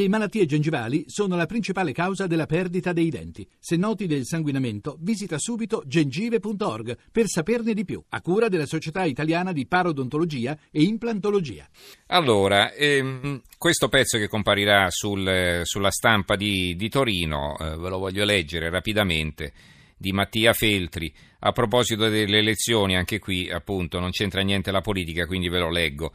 Le malattie gengivali sono la principale causa della perdita dei denti. Se noti del sanguinamento, visita subito gengive.org per saperne di più, a cura della Società Italiana di Parodontologia e Implantologia. Allora, ehm, questo pezzo che comparirà sul, sulla stampa di, di Torino, eh, ve lo voglio leggere rapidamente, di Mattia Feltri. A proposito delle elezioni, anche qui appunto non c'entra niente la politica, quindi ve lo leggo.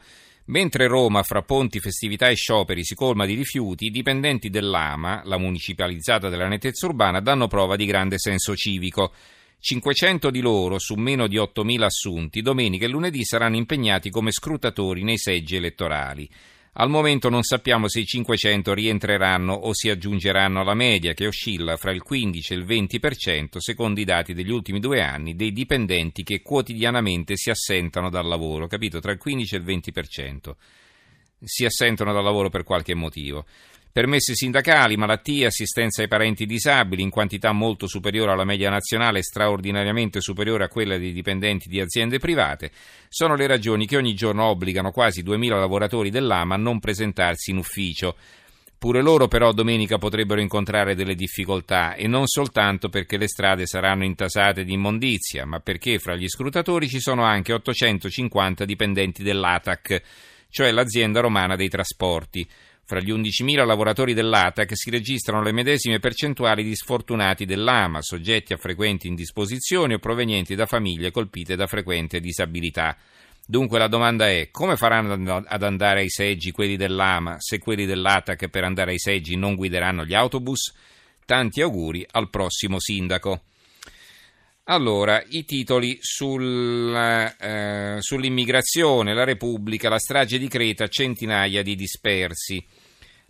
Mentre Roma, fra ponti, festività e scioperi, si colma di rifiuti, i dipendenti dell'AMA, la municipalizzata della nettezza urbana, danno prova di grande senso civico. 500 di loro, su meno di 8.000 assunti, domenica e lunedì saranno impegnati come scrutatori nei seggi elettorali. Al momento non sappiamo se i 500 rientreranno o si aggiungeranno alla media che oscilla fra il 15 e il 20% secondo i dati degli ultimi due anni dei dipendenti che quotidianamente si assentano dal lavoro, capito? Tra il 15 e il 20% si assentano dal lavoro per qualche motivo. Permessi sindacali, malattie, assistenza ai parenti disabili in quantità molto superiore alla media nazionale e straordinariamente superiore a quella dei dipendenti di aziende private, sono le ragioni che ogni giorno obbligano quasi 2.000 lavoratori dell'AMA a non presentarsi in ufficio. Pure loro però domenica potrebbero incontrare delle difficoltà e non soltanto perché le strade saranno intasate di immondizia, ma perché fra gli scrutatori ci sono anche 850 dipendenti dell'ATAC, cioè l'azienda romana dei trasporti. Fra gli 11.000 lavoratori dell'ATAC si registrano le medesime percentuali di sfortunati dell'AMA, soggetti a frequenti indisposizioni o provenienti da famiglie colpite da frequente disabilità. Dunque la domanda è come faranno ad andare ai seggi quelli dell'AMA se quelli dell'ATAC per andare ai seggi non guideranno gli autobus? Tanti auguri al prossimo sindaco. Allora, i titoli sul, eh, sull'immigrazione, la Repubblica, la strage di Creta, centinaia di dispersi.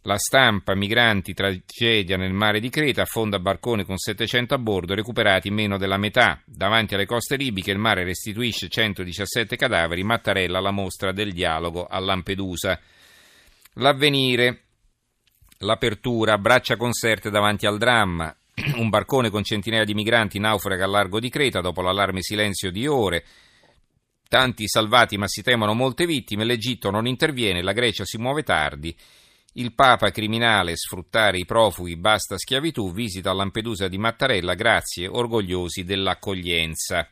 La stampa, migranti, tragedia nel mare di Creta, affonda barcone con 700 a bordo, recuperati meno della metà. Davanti alle coste libiche il mare restituisce 117 cadaveri, Mattarella la mostra del dialogo a Lampedusa. L'avvenire, l'apertura, braccia conserte davanti al dramma, un barcone con centinaia di migranti naufraga al largo di Creta dopo l'allarme silenzio di ore. Tanti salvati ma si temono molte vittime, l'Egitto non interviene, la Grecia si muove tardi. Il Papa criminale sfruttare i profughi basta schiavitù, visita a Lampedusa di Mattarella, grazie, orgogliosi dell'accoglienza.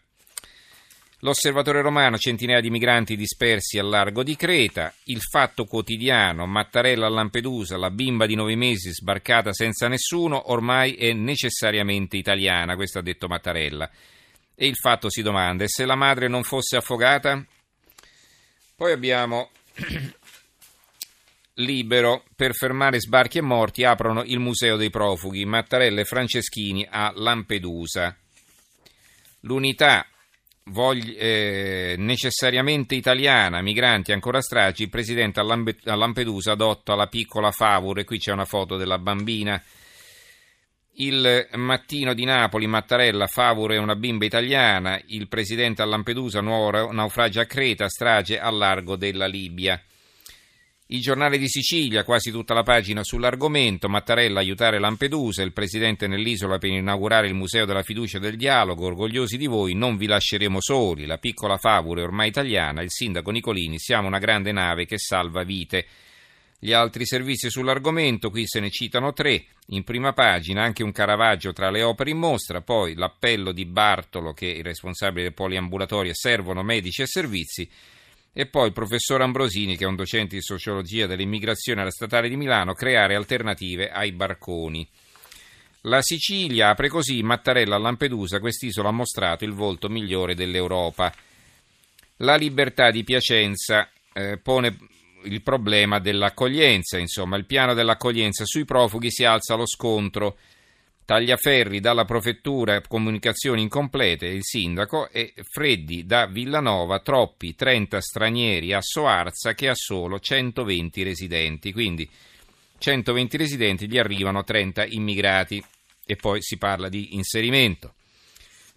L'osservatore romano, centinaia di migranti dispersi al largo di Creta, il fatto quotidiano, Mattarella a Lampedusa, la bimba di nove mesi sbarcata senza nessuno, ormai è necessariamente italiana, questo ha detto Mattarella. E il fatto si domanda, e se la madre non fosse affogata? Poi abbiamo Libero, per fermare sbarchi e morti, aprono il Museo dei Profughi, Mattarella e Franceschini a Lampedusa. L'unità Vogli, eh, necessariamente italiana, migranti ancora stragi, il presidente a Lampedusa adotta la piccola Favur e qui c'è una foto della bambina. Il mattino di Napoli, Mattarella, Favur è una bimba italiana, il presidente a Lampedusa, nuovo naufragio a Creta, strage al largo della Libia. Il giornale di Sicilia, quasi tutta la pagina sull'argomento, Mattarella aiutare Lampedusa, il presidente nell'isola per inaugurare il Museo della Fiducia e del Dialogo, orgogliosi di voi, non vi lasceremo soli, la piccola favore ormai italiana, il sindaco Nicolini, siamo una grande nave che salva vite. Gli altri servizi sull'argomento, qui se ne citano tre, in prima pagina anche un Caravaggio tra le opere in mostra, poi l'appello di Bartolo che è il responsabile del poliambulatorio servono medici e servizi, e poi il professor Ambrosini, che è un docente di sociologia dell'immigrazione alla Statale di Milano, creare alternative ai barconi. La Sicilia apre così Mattarella a Lampedusa, quest'isola ha mostrato il volto migliore dell'Europa. La libertà di Piacenza eh, pone il problema dell'accoglienza, insomma, il piano dell'accoglienza sui profughi si alza lo scontro Tagliaferri dalla prefettura, comunicazioni incomplete, il sindaco, e Freddi da Villanova, troppi 30 stranieri a Soarza che ha solo 120 residenti. Quindi 120 residenti gli arrivano 30 immigrati e poi si parla di inserimento.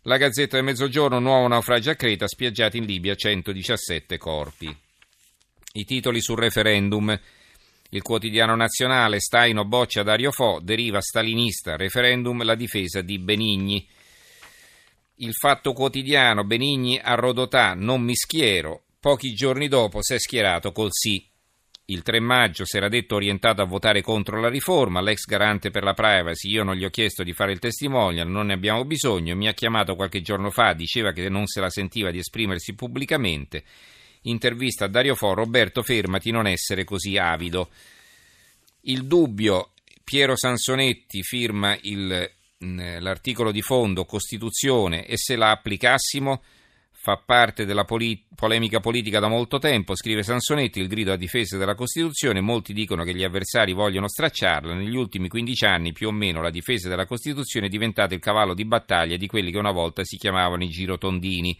La Gazzetta del Mezzogiorno, nuovo naufragio a Creta, spiaggiati in Libia 117 corpi. I titoli sul referendum. Il quotidiano nazionale Staino boccia Dario Fo, deriva stalinista, referendum la difesa di Benigni. Il fatto quotidiano Benigni a Rodotà, non mi schiero, pochi giorni dopo si è schierato col sì. Il 3 maggio si era detto orientato a votare contro la riforma, l'ex garante per la privacy, io non gli ho chiesto di fare il testimonial, non ne abbiamo bisogno, mi ha chiamato qualche giorno fa, diceva che non se la sentiva di esprimersi pubblicamente. Intervista a Dario Fo, Roberto fermati non essere così avido. Il dubbio, Piero Sansonetti firma il, l'articolo di fondo Costituzione e se la applicassimo fa parte della polit- polemica politica da molto tempo, scrive Sansonetti, il grido a difesa della Costituzione, molti dicono che gli avversari vogliono stracciarla, negli ultimi 15 anni più o meno la difesa della Costituzione è diventata il cavallo di battaglia di quelli che una volta si chiamavano i girotondini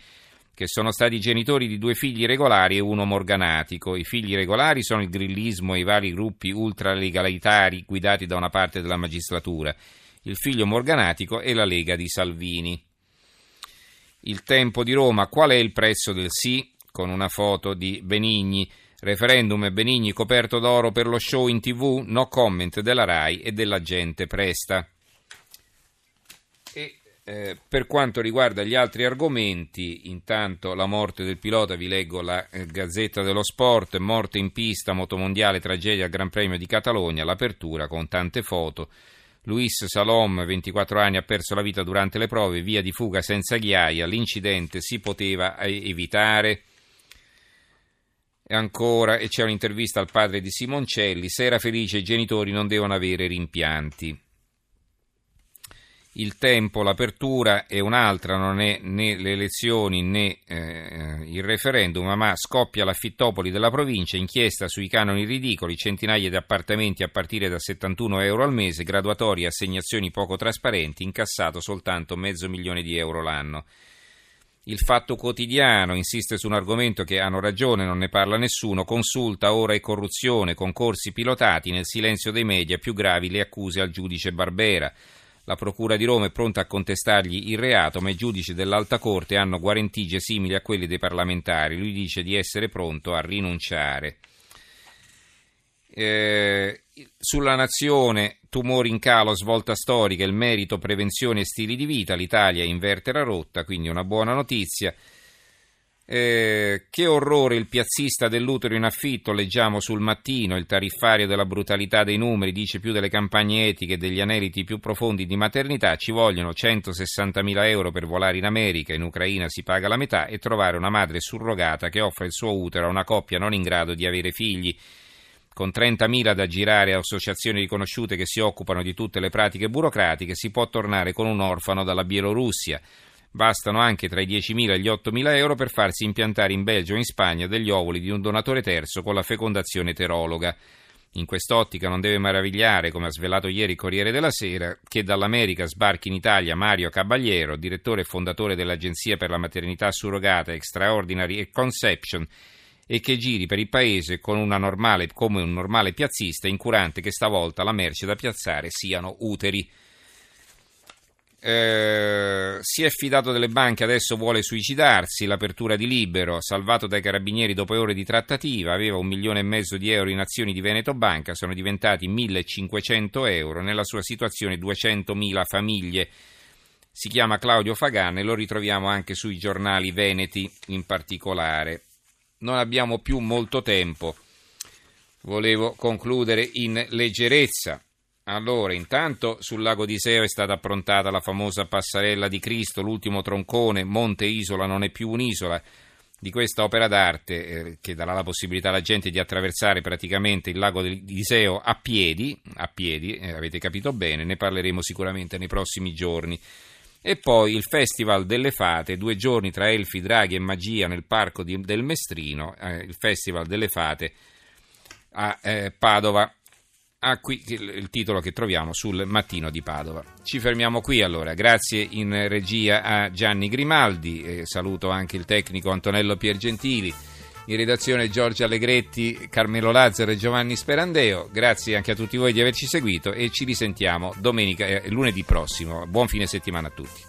che sono stati genitori di due figli regolari e uno morganatico. I figli regolari sono il grillismo e i vari gruppi ultralegalitari guidati da una parte della magistratura. Il figlio morganatico è la Lega di Salvini. Il tempo di Roma, qual è il prezzo del sì? Con una foto di Benigni. Referendum e Benigni coperto d'oro per lo show in tv? No comment della RAI e della gente presta. E eh, per quanto riguarda gli altri argomenti, intanto la morte del pilota, vi leggo la eh, Gazzetta dello Sport, morte in pista, motomondiale, tragedia al Gran Premio di Catalogna, l'apertura con tante foto. Luis Salom, 24 anni, ha perso la vita durante le prove, via di fuga senza ghiaia, l'incidente si poteva evitare. E ancora, e c'è un'intervista al padre di Simoncelli, se era felice i genitori non devono avere rimpianti il tempo, l'apertura è un'altra, non è né le elezioni né eh, il referendum, ma scoppia l'affittopoli della provincia, inchiesta sui canoni ridicoli, centinaia di appartamenti a partire da 71 euro al mese, graduatorie assegnazioni poco trasparenti, incassato soltanto mezzo milione di euro l'anno. Il fatto quotidiano insiste su un argomento che hanno ragione, non ne parla nessuno, consulta ora e corruzione, concorsi pilotati, nel silenzio dei media più gravi le accuse al giudice Barbera. La Procura di Roma è pronta a contestargli il reato, ma i giudici dell'Alta Corte hanno guarentigie simili a quelli dei parlamentari. Lui dice di essere pronto a rinunciare. Eh, sulla nazione, tumori in calo, svolta storica, il merito, prevenzione e stili di vita, l'Italia inverte la rotta, quindi una buona notizia. Eh, che orrore il piazzista dell'utero in affitto, leggiamo sul mattino, il tariffario della brutalità dei numeri dice più delle campagne etiche e degli aneliti più profondi di maternità, ci vogliono 160.000 euro per volare in America, in Ucraina si paga la metà e trovare una madre surrogata che offre il suo utero a una coppia non in grado di avere figli. Con 30.000 da girare a associazioni riconosciute che si occupano di tutte le pratiche burocratiche si può tornare con un orfano dalla Bielorussia. Bastano anche tra i 10.000 e gli 8.000 euro per farsi impiantare in Belgio o in Spagna degli ovuli di un donatore terzo con la fecondazione eterologa. In quest'ottica non deve meravigliare, come ha svelato ieri Corriere della Sera, che dall'America sbarchi in Italia Mario Caballero, direttore e fondatore dell'Agenzia per la maternità surrogata Extraordinary Conception, e che giri per il paese normale, come un normale piazzista, incurante che stavolta la merce da piazzare siano uteri. Eh, si è fidato delle banche, adesso vuole suicidarsi. L'apertura di Libero, salvato dai carabinieri dopo ore di trattativa, aveva un milione e mezzo di euro in azioni di Veneto Banca, sono diventati 1500 euro. Nella sua situazione 200.000 famiglie. Si chiama Claudio Fagan e lo ritroviamo anche sui giornali veneti in particolare. Non abbiamo più molto tempo. Volevo concludere in leggerezza. Allora, intanto sul lago di Seo è stata approntata la famosa passerella di Cristo, l'ultimo troncone, Monte Isola non è più un'isola. Di questa opera d'arte eh, che darà la possibilità alla gente di attraversare praticamente il lago di Iseo a piedi, a piedi eh, avete capito bene, ne parleremo sicuramente nei prossimi giorni. E poi il Festival delle Fate, due giorni tra elfi, draghi e magia nel parco di, del Mestrino, eh, il Festival delle Fate a eh, Padova ha qui il titolo che troviamo sul mattino di Padova. Ci fermiamo qui allora, grazie in regia a Gianni Grimaldi, e saluto anche il tecnico Antonello Piergentili, in redazione Giorgio Allegretti, Carmelo Lazzaro e Giovanni Sperandeo, grazie anche a tutti voi di averci seguito e ci risentiamo domenica e lunedì prossimo. Buon fine settimana a tutti.